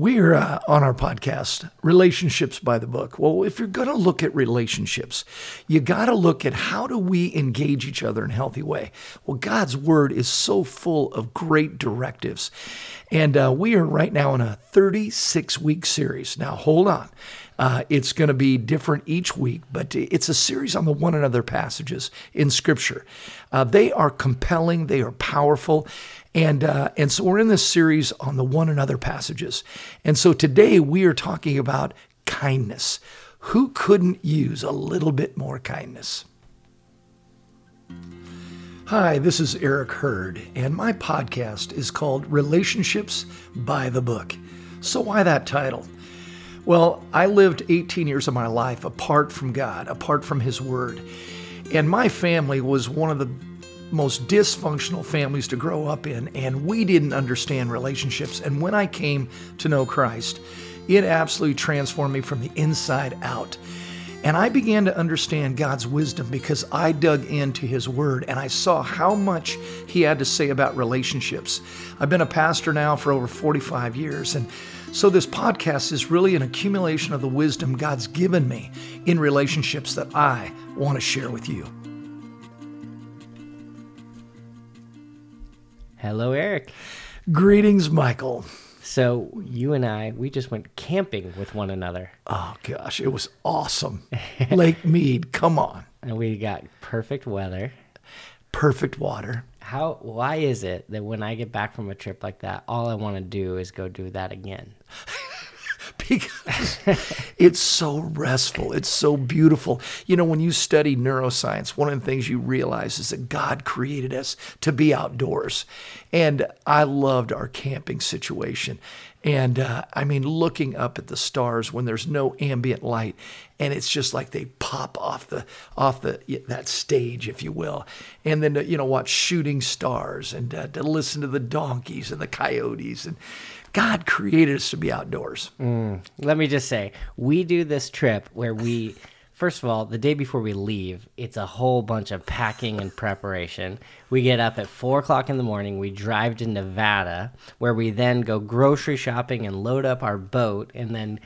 We're uh, on our podcast, Relationships by the Book. Well, if you're going to look at relationships, you got to look at how do we engage each other in a healthy way. Well, God's Word is so full of great directives. And uh, we are right now in a 36 week series. Now, hold on. Uh, it's going to be different each week, but it's a series on the one another passages in Scripture. Uh, they are compelling, they are powerful. And, uh, and so we're in this series on the one another passages. And so today we are talking about kindness. Who couldn't use a little bit more kindness? Hi, this is Eric Heard, and my podcast is called Relationships by the Book. So, why that title? Well, I lived 18 years of my life apart from God, apart from His Word. And my family was one of the most dysfunctional families to grow up in, and we didn't understand relationships. And when I came to know Christ, it absolutely transformed me from the inside out. And I began to understand God's wisdom because I dug into His Word and I saw how much He had to say about relationships. I've been a pastor now for over 45 years, and so this podcast is really an accumulation of the wisdom God's given me in relationships that I want to share with you. Hello, Eric. Greetings, Michael. So, you and I, we just went camping with one another. Oh, gosh, it was awesome. Lake Mead, come on. And we got perfect weather. Perfect water. How, why is it that when I get back from a trip like that, all I want to do is go do that again? because it's so restful. It's so beautiful. You know, when you study neuroscience, one of the things you realize is that God created us to be outdoors. And I loved our camping situation. And uh, I mean, looking up at the stars when there's no ambient light, and it's just like they pop off the off the that stage, if you will, and then to, you know watch shooting stars and uh, to listen to the donkeys and the coyotes and God created us to be outdoors. Mm. Let me just say, we do this trip where we, first of all, the day before we leave, it's a whole bunch of packing and preparation. We get up at four o'clock in the morning. We drive to Nevada, where we then go grocery shopping and load up our boat, and then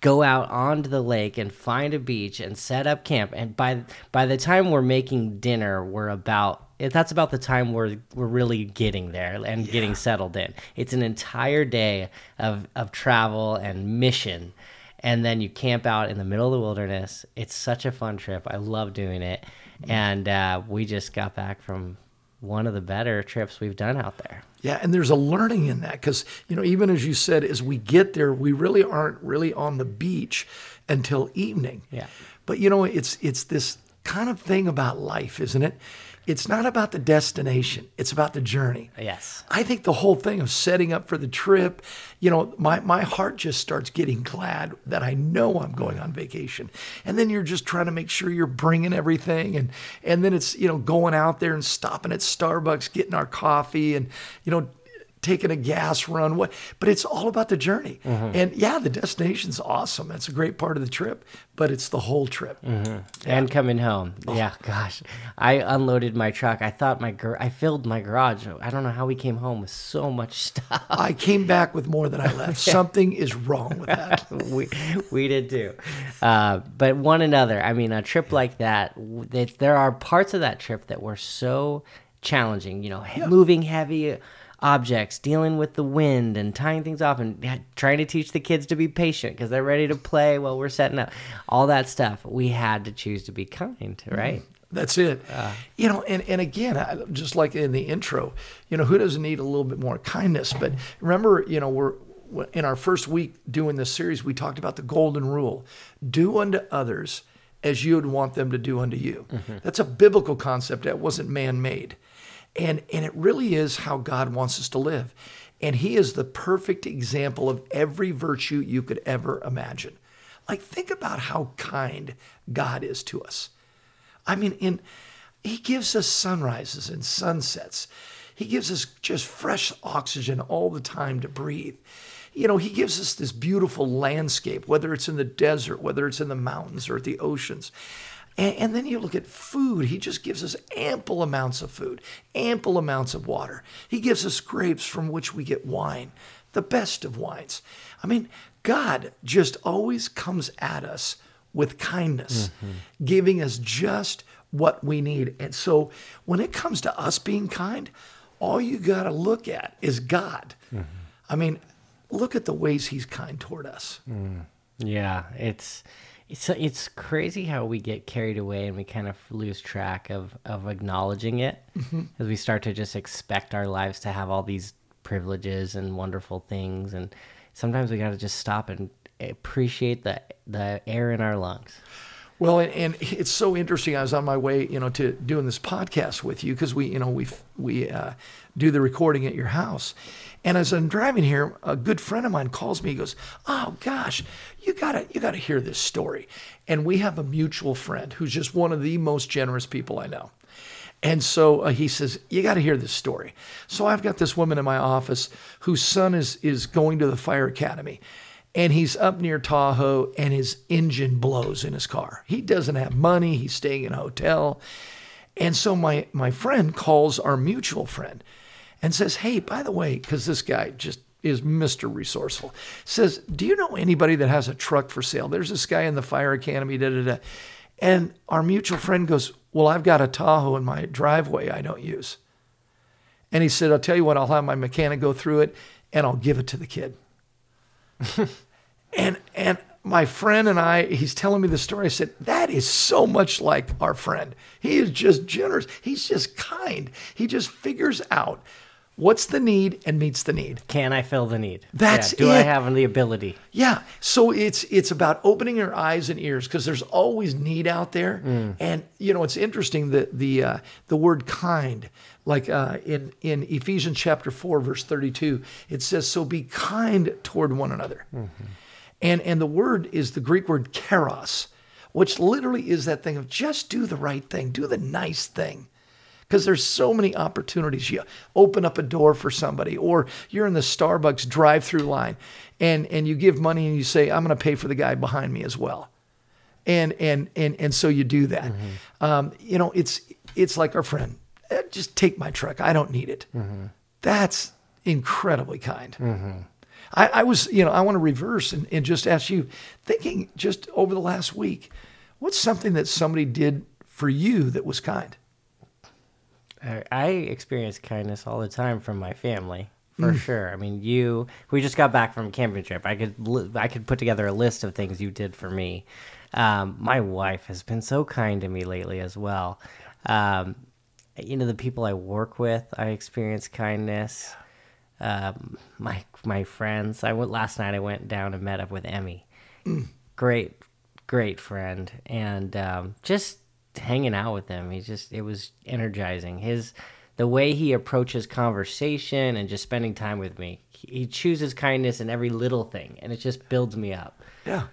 go out onto the lake and find a beach and set up camp. And by by the time we're making dinner, we're about that's about the time we're we're really getting there and yeah. getting settled in. It's an entire day of of travel and mission, and then you camp out in the middle of the wilderness. It's such a fun trip. I love doing it, mm-hmm. and uh, we just got back from one of the better trips we've done out there. Yeah, and there's a learning in that because you know even as you said, as we get there, we really aren't really on the beach until evening. Yeah, but you know it's it's this kind of thing about life, isn't it? It's not about the destination, it's about the journey. Yes. I think the whole thing of setting up for the trip, you know, my, my heart just starts getting glad that I know I'm going on vacation. And then you're just trying to make sure you're bringing everything. And, and then it's, you know, going out there and stopping at Starbucks, getting our coffee and, you know, taking a gas run what but it's all about the journey. Mm-hmm. and yeah the destination's awesome. That's a great part of the trip but it's the whole trip. Mm-hmm. yeah. and coming home. Oh. yeah gosh. I unloaded my truck. I thought my gar- i filled my garage. I don't know how we came home with so much stuff. I came back with more than i left. Something is wrong with that. We, we did too. Uh, but one another. I mean a trip like that there are parts of that trip that were so challenging you know yeah. moving heavy objects, dealing with the wind and tying things off and trying to teach the kids to be patient because they're ready to play while we're setting up. All that stuff. We had to choose to be kind, mm-hmm. right? That's it. Uh, you know, and, and again, just like in the intro, you know, who doesn't need a little bit more kindness? But remember, you know, we're in our first week doing this series, we talked about the golden rule do unto others as you would want them to do unto you. Mm-hmm. That's a biblical concept that wasn't man made. And, and it really is how God wants us to live. And He is the perfect example of every virtue you could ever imagine. Like, think about how kind God is to us. I mean, in, He gives us sunrises and sunsets. He gives us just fresh oxygen all the time to breathe. You know, He gives us this beautiful landscape, whether it's in the desert, whether it's in the mountains or at the oceans. And, and, then you look at food. He just gives us ample amounts of food, ample amounts of water. He gives us grapes from which we get wine. the best of wines. I mean, God just always comes at us with kindness, mm-hmm. giving us just what we need. And so when it comes to us being kind, all you got to look at is God. Mm-hmm. I mean, look at the ways he's kind toward us. Mm. Yeah, it's it's it's crazy how we get carried away and we kind of lose track of of acknowledging it as we start to just expect our lives to have all these privileges and wonderful things and sometimes we got to just stop and appreciate the the air in our lungs. Well, and, and it's so interesting. I was on my way, you know, to doing this podcast with you because we, you know, we we uh, do the recording at your house, and as I'm driving here, a good friend of mine calls me. He goes, "Oh gosh, you gotta you gotta hear this story." And we have a mutual friend who's just one of the most generous people I know. And so uh, he says, "You got to hear this story." So I've got this woman in my office whose son is is going to the fire academy, and he's up near Tahoe, and his engine blows in his car. He doesn't have money. He's staying in a hotel, and so my my friend calls our mutual friend, and says, "Hey, by the way, because this guy just." Is Mr. Resourceful says, Do you know anybody that has a truck for sale? There's this guy in the fire academy, da da da. And our mutual friend goes, Well, I've got a Tahoe in my driveway I don't use. And he said, I'll tell you what, I'll have my mechanic go through it and I'll give it to the kid. and and my friend and I, he's telling me the story. I said, That is so much like our friend. He is just generous. He's just kind. He just figures out what's the need and meets the need. Can I fill the need? That's yeah. Do I have the ability? Yeah. So it's it's about opening your eyes and ears because there's always need out there. And you know, it's interesting that the uh, the word kind, like uh, in in Ephesians chapter four verse thirty two, it says, "So be kind toward one another." And and the word is the Greek word keros, which literally is that thing of just do the right thing, do the nice thing because there's so many opportunities. You open up a door for somebody, or you're in the Starbucks drive-through line, and and you give money and you say, "I'm going to pay for the guy behind me as well," and and and and so you do that. Um, you know, it's it's like our friend, "Eh, just take my truck. I don't need it. That's incredibly kind. I, I was, you know, I want to reverse and, and just ask you, thinking just over the last week, what's something that somebody did for you that was kind? I I experience kindness all the time from my family, for sure. I mean, you. We just got back from a camping trip. I could li- I could put together a list of things you did for me. Um, my wife has been so kind to me lately as well. Um, you know, the people I work with, I experience kindness. Um, my my friends. I went last night. I went down and met up with Emmy. Great, great friend, and um, just hanging out with him. He just it was energizing. His the way he approaches conversation and just spending time with me. He, chooses kindness in every little thing, and it just builds me up. Yeah.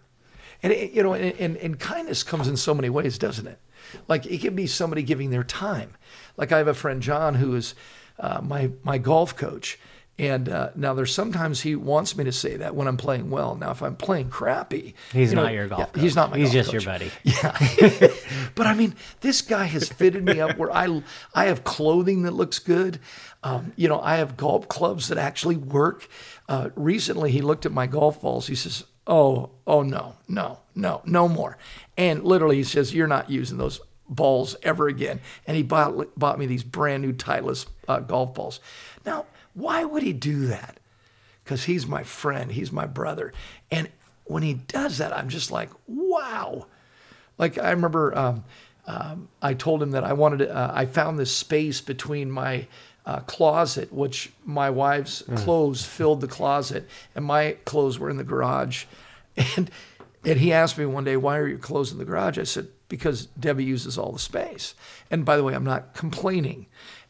And, it, you know, and, and, and kindness comes in so many ways, doesn't it? Like it can be somebody giving their time. Like I have a friend, John, who is uh, my, my golf coach. And uh, now there's sometimes he wants me to say that when I'm playing well. Now, if I'm playing crappy, He's you know, not your golf. yeah, coach. He's not my He's just coach. your buddy. Yeah. but I mean, this guy has fitted me up where I I have clothing that looks good. Um, you know, I have golf clubs that actually work. Uh, recently, he looked at my golf balls. He says, "Oh, oh no, no, no, no more." And literally, he says, "You're not using those balls ever again." And he bought bought me these brand new Titleist uh, golf balls. Now, why would he do that? because he's my friend, he's my brother. And when he does that, I'm just like, wow. Like I remember um, um, I told him that I wanted to, uh, I found this space between my uh, closet, which my wife's clothes filled the closet, and my clothes were in the garage. And and he asked me one day, why are your clothes in the garage? I said, because Debbie uses all the space. And by the way, I'm not complaining.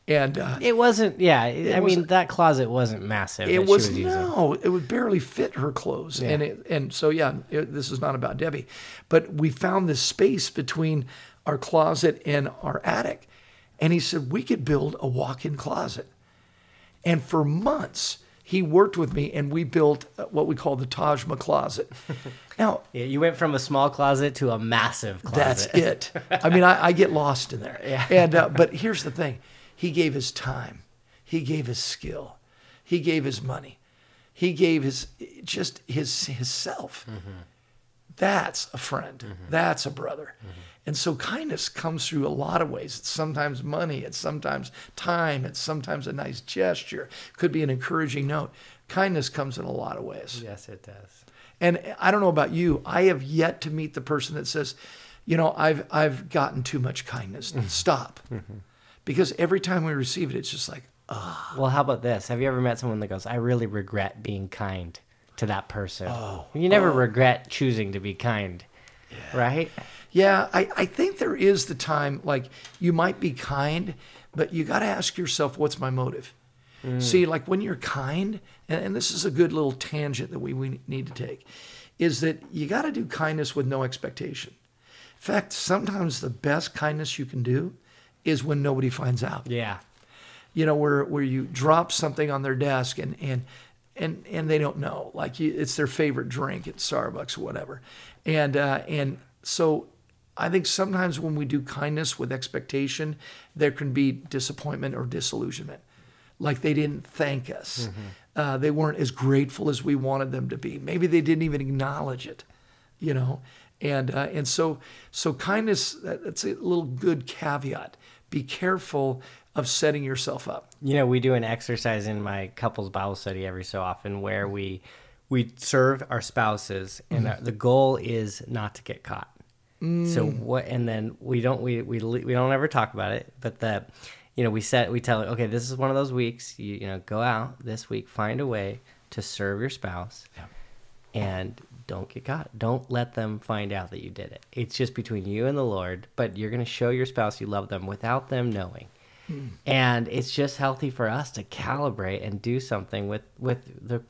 And uh, It wasn't. Yeah, I mean that closet wasn't massive. it was, was no, it would barely fit her clothes, and it, and so yeah, it, this is not about Debbie, but we found this space between our closet and our attic, and he said we could build a walk-in closet, and for months he worked with me, and we built uh, what we call the Tajma closet. now Yeah, you went from a small closet to a massive closet. that's it. I mean, I, I get lost in there. And uh, but here's the thing: he gave his time, he gave his skill, he gave his money, He gave his just his his self. Mm-hmm. That's a friend. Mm-hmm. That's a brother. Mm-hmm. And so kindness comes through a lot of ways. It's sometimes money, it's sometimes time, it's sometimes a nice gesture, could be an encouraging note. Kindness comes in a lot of ways. Yes, it does. And I don't know about you, I have yet to meet the person that says, you know, I've I've gotten too much kindness. Stop. Because every time we receive it, it's just like, Well, how about this? Have you ever met someone that goes, "I really regret being kind to that person"? Oh, you never oh. regret choosing to be kind, right? Yeah, I, I think there is the time like you might be kind, but you got to ask yourself, what's my motive? Mm. See, like when you're kind, and, and this is a good little tangent that we, we need to take, is that you got to do kindness with no expectation. In fact, sometimes the best kindness you can do is when nobody finds out. Yeah. You know, where where you drop something on their desk and and and and they don't know, like you, it's their favorite drink at Starbucks or whatever, and uh, and so I think sometimes when we do kindness with expectation, there can be disappointment or disillusionment. Like they didn't thank us. Uh, they weren't as grateful as we wanted them to be. Maybe they didn't even acknowledge it, you know. And uh, and so so kindness. That's a little good caveat. Be careful of setting yourself up. You know, we do an exercise in my couples Bible study every so often where we we serve our spouses, and our, the goal is not to get caught. So mm. what? And then we don't we we we don't ever talk about it, but the you know we set we tell okay this is one of those weeks you you know go out this week find a way to serve your spouse and don't get caught. Don't let them find out that you did it. It's just between you and the Lord, but you're going to show your spouse you love them without them knowing. And it's just healthy for us to calibrate and do something with with the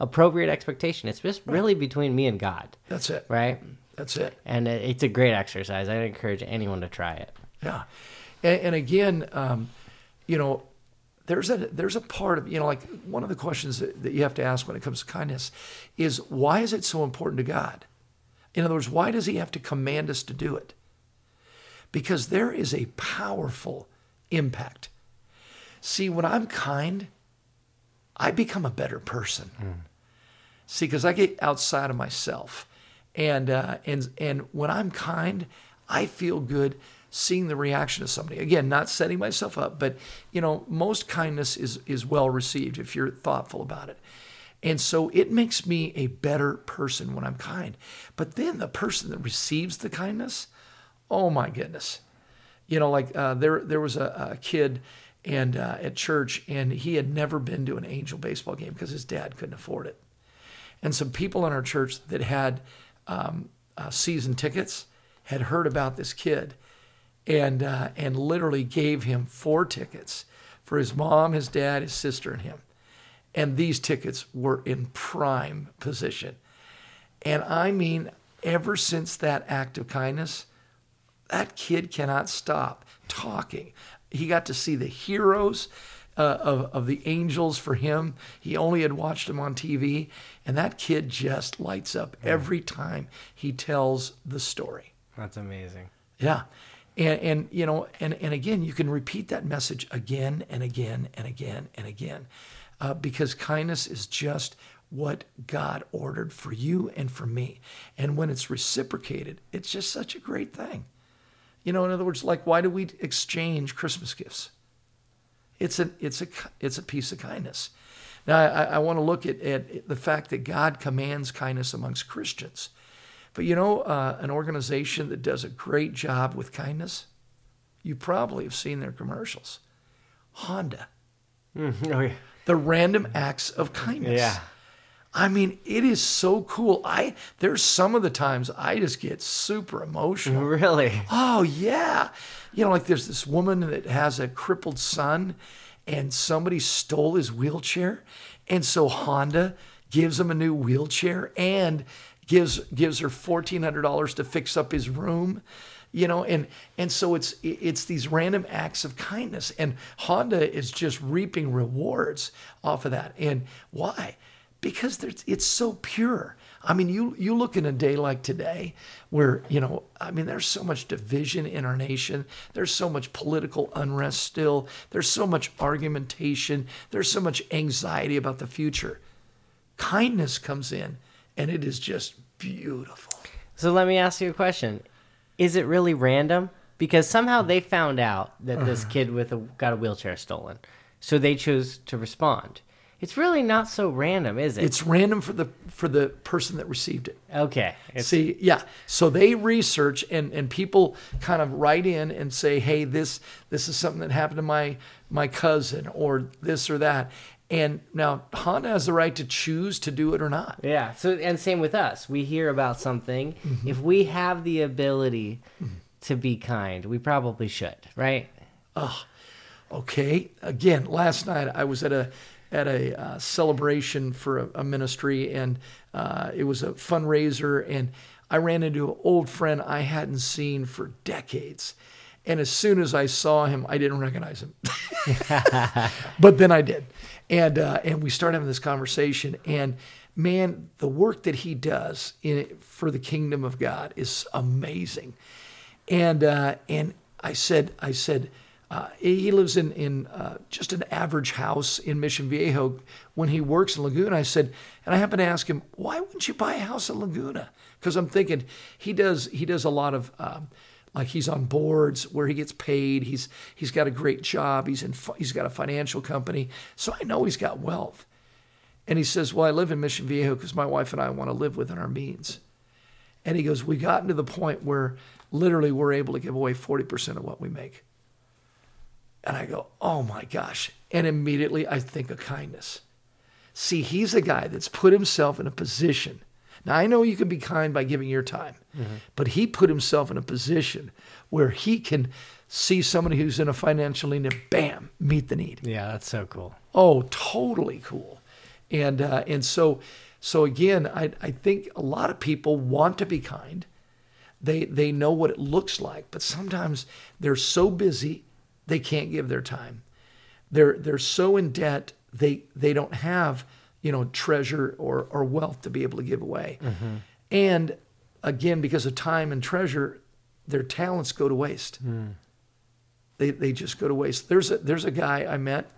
appropriate expectation. It's just really between me and God, That's it. right? That's it. And it's a great exercise. I'd encourage anyone to try it. Yeah, and, and again, um, you know, there's a there's a part of you know like one of the questions that, that you have to ask when it comes to kindness is why is it so important to God? In other words, why does He have to command us to do it? Because there is a powerful impact. See, when I'm kind, I become a better person. See, because I get outside of myself, and uh, and and when I'm kind, I feel good seeing the reaction of somebody. Again, not setting myself up, but you know, most kindness is is well received if you're thoughtful about it. And so it makes me a better person when I'm kind. But then the person that receives the kindness, oh my goodness, you know, like uh, there there was a, a kid and uh, at church, and he had never been to an Angel baseball game because his dad couldn't afford it. And some people in our church that had um, uh, season tickets had heard about this kid, and uh, and literally gave him four tickets for his mom, his dad, his sister, and him. And these tickets were in prime position. And I mean, ever since that act of kindness, that kid cannot stop talking. He got to see the heroes uh, of, of the angels for him. He only had watched them on TV. And that kid just lights up every time he tells the story. That's amazing. Yeah. And, and you know, and, and again, you can repeat that message again and again and again and again uh, because kindness is just what God ordered for you and for me. And when it's reciprocated, it's just such a great thing. You know, in other words, like why do we exchange Christmas gifts? It's a it's a it's a piece of kindness. Now I, I want to look at, at the fact that God commands kindness amongst Christians. But you know, uh, an organization that does a great job with kindness, you probably have seen their commercials. Honda, oh, yeah. the random acts of kindness. Yeah. I mean, it is so cool. I there's some of the times I just get super emotional. Really? Oh yeah. You know, like there's this woman that has a crippled son and somebody stole his wheelchair. And so Honda gives him a new wheelchair and gives gives her fourteen hundred dollars to fix up his room. You know, and and so it's it's these random acts of kindness. And Honda is just reaping rewards off of that. And why? because it's so pure. I mean, you you look in a day like today, where you know, I mean, there's so much division in our nation. There's so much political unrest still. There's so much argumentation. There's so much anxiety about the future. kindness comes in and it is just beautiful. So let me ask you a question: Is it really random? Because somehow they found out that this Uh-huh. kid with a, got a wheelchair stolen, so they chose to respond. It's really not so random, is it? It's random for the for the person that received it. okay. It's, See, yeah. So they research and, and people kind of write in and say, hey, this this is something that happened to my my cousin or this or that. And now Honda has the right to choose to do it or not. Yeah. So and same with us. We hear about something. Mm-hmm. If we have the ability to be kind, we probably should, right? Oh, Okay. Again, last night I was at a at a uh, celebration for a, a ministry, and uh, it was a fundraiser, and I ran into an old friend I hadn't seen for decades. And as soon as I saw him, I didn't recognize him, but then I did, and uh, and we start having this conversation. And man, the work that he does in for the kingdom of God is amazing. And uh, and I said, I said, uh, he lives in in uh, just an average house in Mission Viejo. When he works in Laguna, I said, and I happened to ask him, why wouldn't you buy a house in Laguna? Because I'm thinking he does he does a lot of. Um, like he's on boards where he gets paid. He's he's got a great job. He's in he's got a financial company, so I know he's got wealth. And he says, "Well, I live in Mission Viejo because my wife and I want to live within our means." And he goes, "We've gotten to the point where literally we're able to give away forty percent of what we make." And I go, "Oh my gosh!" And immediately I think of kindness. See, he's a guy that's put himself in a position. Now, I know you can be kind by giving your time, but he put himself in a position where he can see somebody who's in a financial need and bam, meet the need. Yeah, that's so cool. Oh, totally cool. And uh, and so so again, I I think a lot of people want to be kind. They they know what it looks like, but sometimes they're so busy they can't give their time. They're they're so in debt they they don't have you know treasure or or wealth to be able to give away. And again, because of time and treasure, their talents go to waste they, they just go to waste. There's a, there's a guy I met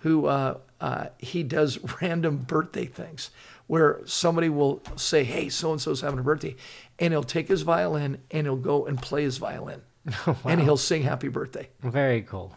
who uh, uh, he does random birthday things where somebody will say, hey, so and so's having a birthday. And he'll take his violin and he'll go and play his violin. And he'll sing happy birthday. Very cool.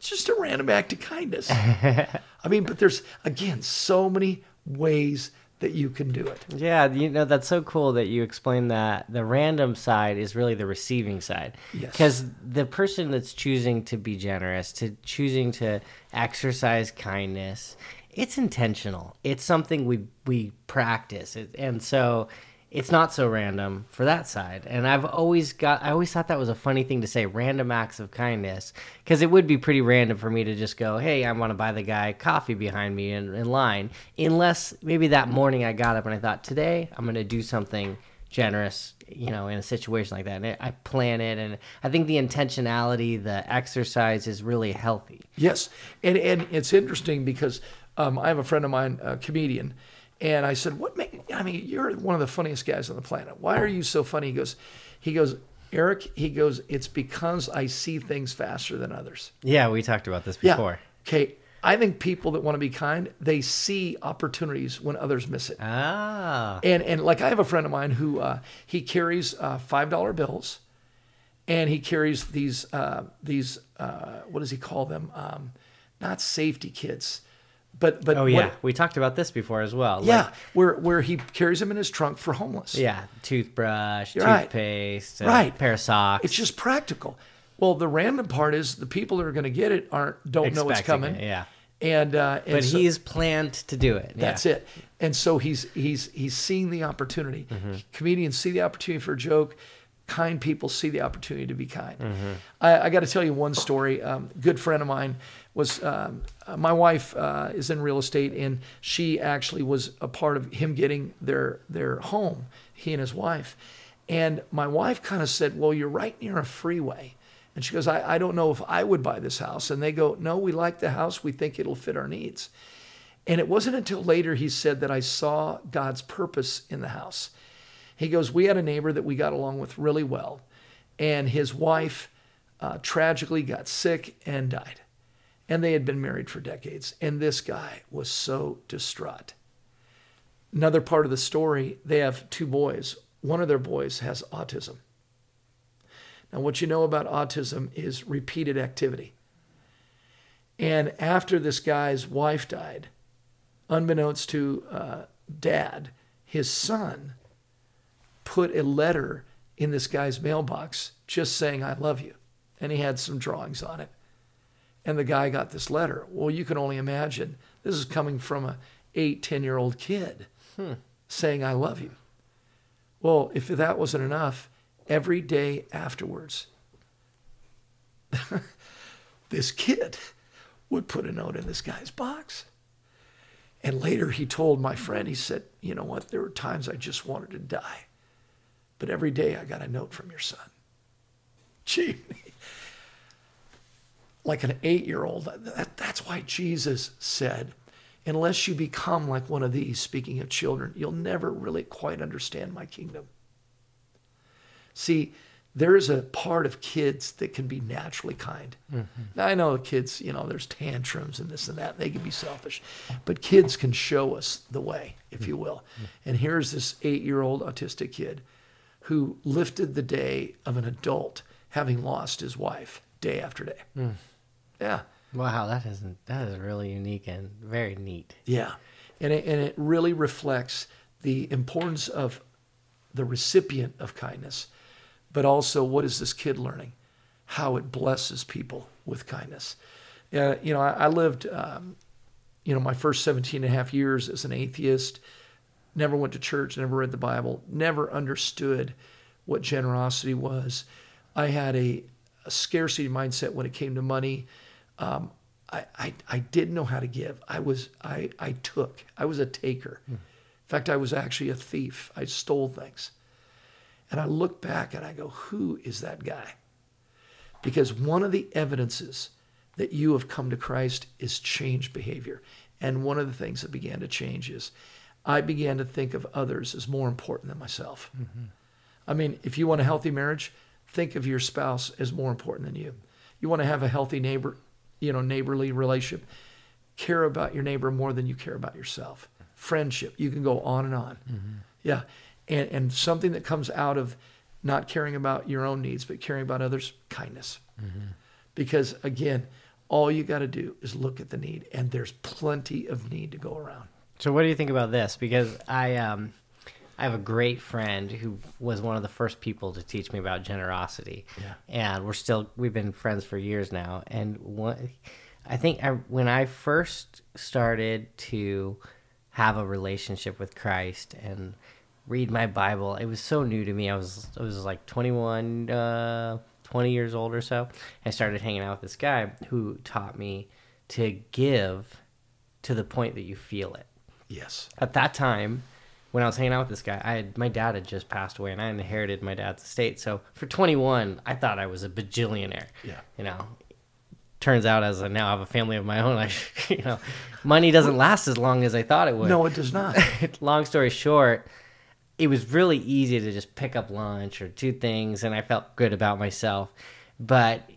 It's just a random act of kindness. I mean, but there's, again, so many ways that you can do it. Yeah, you know that's so cool that you explained that the random side is really the receiving side. Yes. Because the person that's choosing to be generous, to choosing to exercise kindness, it's intentional. It's something we we practice, it, and so it's not so random for that side. And I've always got, I always thought that was a funny thing to say, random acts of kindness, because it would be pretty random for me to just go, hey, I want to buy the guy coffee behind me in, in line, unless maybe that morning I got up and I thought, today I'm going to do something generous, you know, in a situation like that. And I plan it, and I think the intentionality, the exercise is really healthy. Yes, and and it's interesting because um, I have a friend of mine, a comedian, and I said, "What make? I mean, you're one of the funniest guys on the planet. Why are you so funny?" He goes, "He goes, Eric. He goes, it's because I see things faster than others. Yeah, we talked about this before. Yeah. Okay. I think people that want to be kind, they see opportunities when others miss it. Ah, And and like I have a friend of mine who uh, he carries uh, five dollar bills, and he carries these uh, these uh, what does he call them? Um, not safety kits, but but oh what- yeah, we talked about this before as well. Like, yeah, where where he carries them in his trunk for homeless. yeah, toothbrush, You're right. toothpaste, a Right. pair of socks. It's just practical. Well, the random part is the people that are going to get it aren't don't know it's coming. it, yeah. And uh, and but so- he's planned to do it. yeah. That's it. And so he's he's he's seeing the opportunity. Mm-hmm. Comedians see the opportunity for a joke. Kind people see the opportunity to be kind. Mm-hmm. I, I got to tell you one story. Um, good friend of mine was um, uh, my wife uh, is in real estate, and she actually was a part of him getting their their home. He and his wife, and my wife kind of said, "Well, you're right near a freeway." And she goes, I, I don't know if I would buy this house. And they go, No, we like the house. We think it'll fit our needs. And it wasn't until later he said that I saw God's purpose in the house. He goes, We had a neighbor that we got along with really well, and his wife uh, tragically got sick and died. And they had been married for decades. And this guy was so distraught. Another part of the story, they have two boys. One of their boys has autism. Now, what you know about autism is repeated activity. And after this guy's wife died, unbeknownst to uh, dad, his son put a letter in this guy's mailbox just saying, I love you. And he had some drawings on it. And the guy got this letter. Well, you can only imagine this is coming from a eight, 10 year old kid hmm. saying, I love you. Well, if that wasn't enough, every day afterwards, this kid would put a note in this guy's box. And later he told my friend, he said, You know what? There were times I just wanted to die. But every day I got a note from your son. Gee, like an eight year old. That, that's why Jesus said, Unless you become like one of these, speaking of children, you'll never really quite understand my kingdom. See, there's a part of kids that can be naturally kind. Mm-hmm. Now, I know kids, you know, there's tantrums and this and that. They can be selfish. But kids can show us the way, if you will. Mm-hmm. And here's this eight year old autistic kid who lifted the day of an adult having lost his wife day after day. Mm. Yeah. Wow, that isn't that is really unique and very neat. Yeah, and it, and it really reflects the importance of the recipient of kindness but also what is this kid learning? How it blesses people with kindness. Uh, you know, I, I lived, um, you know, my first 17 and a half years as an atheist, never went to church, never read the Bible, never understood what generosity was. I had a, a scarcity mindset when it came to money. Um, I, I, I, didn't know how to give. I was I, I took. I was a taker. Mm. In fact, I was actually a thief. I stole things. And I look back and I go, who is that guy? Because one of the evidences that you have come to Christ is changed behavior. And one of the things that began to change is I began to think of others as more important than myself. Mm-hmm. I mean, if you want a healthy marriage, think of your spouse as more important than you. You want to have a healthy neighbor, you know, neighborly relationship, care about your neighbor more than you care about yourself. Friendship, you can go on and on. Mm-hmm. Yeah and, and something that comes out of not caring about your own needs, but caring about others, kindness. Mm-hmm. Because again, all you got to do is look at the need, and there's plenty of need to go around. So, what do you think about this? Because I, um, I have a great friend who was one of the first people to teach me about generosity, yeah. and we're still we've been friends for years now. And one, I think I, when I first started to have a relationship with Christ and read my Bible. It was so new to me. I was I was like 21, uh, 20 years old or so. I started hanging out with this guy who taught me to give to the point that you feel it. Yes. At that time, when I was hanging out with this guy, I had, my dad had just passed away, and I inherited my dad's estate. So for 21, I thought I was a bajillionaire. Yeah. You know, turns out as I now have a family of my own, I you know, money doesn't last as long as I thought it would. No, it does not. long story short, it was really easy to just pick up lunch or do things and I felt good about myself. But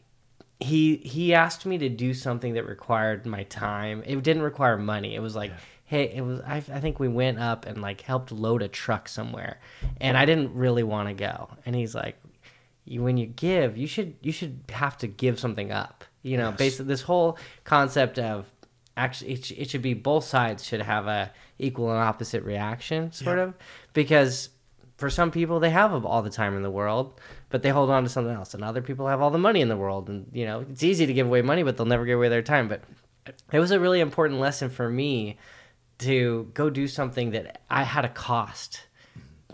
he he asked me to do something that required my time. It didn't require money. It was like, yeah. Hey, it was I, I think we went up and like helped load a truck somewhere. And I didn't really want to go. And he's like, you, when you give, you should you should have to give something up. You know, yes. basically this whole concept of actually it, it should be both sides should have a equal and opposite reaction sort yeah. of because for some people they have all the time in the world but they hold on to something else and other people have all the money in the world and you know it's easy to give away money but they'll never give away their time but it was a really important lesson for me to go do something that i had a cost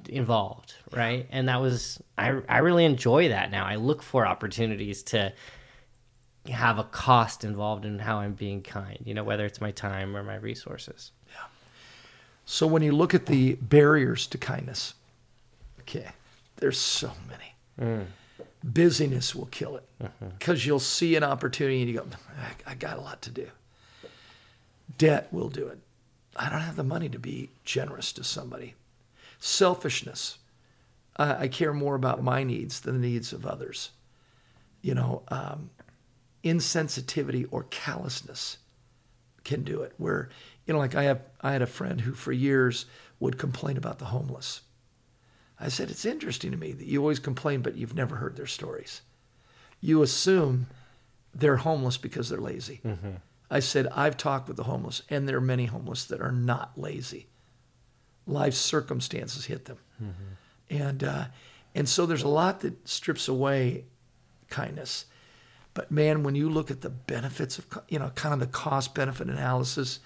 involved right and that was i i really enjoy that now i look for opportunities to have a cost involved in how I'm being kind, you know, whether it's my time or my resources. Yeah. So when you look at the barriers to kindness, okay, there's so many. Mm. Busyness will kill it because mm-hmm. you'll see an opportunity and you go, I, I got a lot to do. Debt will do it. I don't have the money to be generous to somebody. Selfishness. I care more about my needs than the needs of others. You know, um, insensitivity or callousness can do it. Where, you know, like I have, I had a friend who for years would complain about the homeless. I said, It's interesting to me that you always complain, but you've never heard their stories. You assume they're homeless because they're lazy. Mm-hmm. I said, I've talked with the homeless, and there are many homeless that are not lazy. Life circumstances hit them. Mm-hmm. And, uh, and so there's a lot that strips away kindness. But man, when you look at the benefits of, you know, kind of the cost benefit analysis,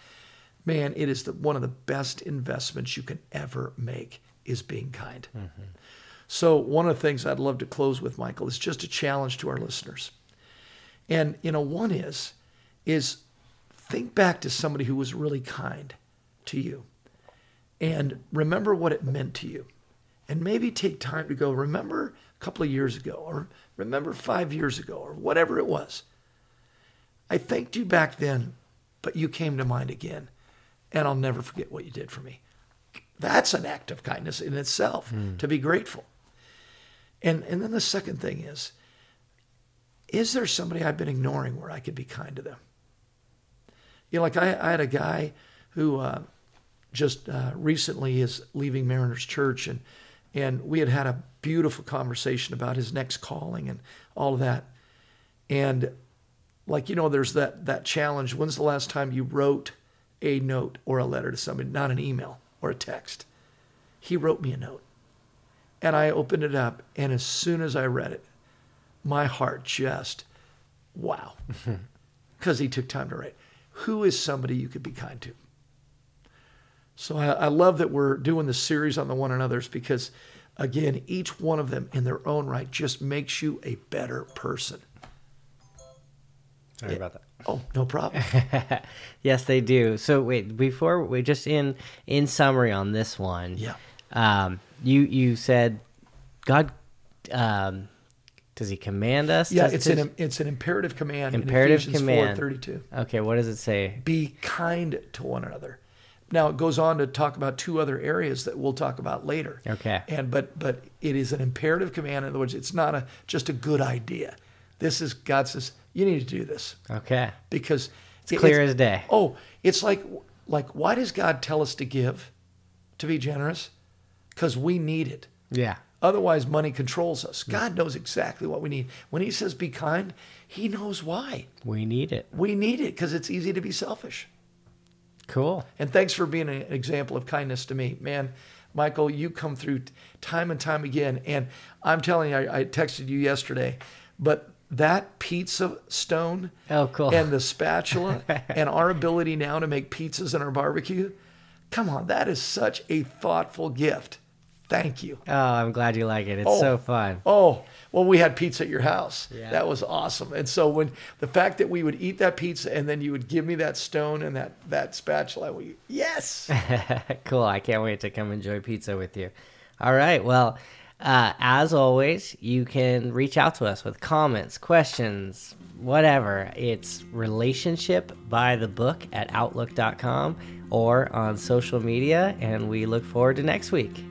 man, it is the, one of the best investments you can ever make is being kind. Mm-hmm. So one of the things I'd love to close with, Michael, is just a challenge to our listeners. And you know, one is is think back to somebody who was really kind to you and remember what it meant to you. And maybe take time to go, remember a couple of years ago, or remember five years ago, or whatever it was. I thanked you back then, but you came to mind again, and I'll never forget what you did for me. That's an act of kindness in itself, mm. to be grateful. And, and then the second thing is, is there somebody I've been ignoring where I could be kind to them? You know, like I, I had a guy who uh, just uh, recently is leaving Mariners Church, and and we had had a beautiful conversation about his next calling and all of that. And like you know, there's that that challenge. When's the last time you wrote a note or a letter to somebody, not an email or a text? He wrote me a note, and I opened it up, and as soon as I read it, my heart just wow, because he took time to write. Who is somebody you could be kind to? So I, I love that we're doing this series on the one another's because, again, each one of them in their own right just makes you a better person. Sorry about that. Oh, no problem. yes, they do. So wait, before we just in in summary on this one. Yeah. Um, you you said God um, does he command us? Yeah, to, it's an it's an imperative command. Imperative in command. 4:32. Okay, what does it say? Be kind to one another. Now it goes on to talk about two other areas that we'll talk about later. Okay. And but but it is an imperative command. In other words, it's not a just a good idea. This is God says you need to do this. Okay. Because it's it, clear it's, as day. Oh, it's like like why does God tell us to give, to be generous? Because we need it. Yeah. Otherwise, money controls us. God knows exactly what we need. When He says be kind, He knows why. We need it. We need it because it's easy to be selfish. Cool. And thanks for being an example of kindness to me. Man, Michael, you come through time and time again. And I'm telling you, I, I texted you yesterday, but that pizza stone oh, cool. and the spatula and our ability now to make pizzas in our barbecue, come on, that is such a thoughtful gift. Thank you. Oh, I'm glad you like it. It's oh, so fun. Oh, well, we had pizza at your house. Yeah. That was awesome. And so when the fact that we would eat that pizza and then you would give me that stone and that that spatula, we yes. cool. I can't wait to come enjoy pizza with you. All right. Well, uh, as always, you can reach out to us with comments, questions, whatever. It's relationship by the book at outlook.com or on social media. And we look forward to next week.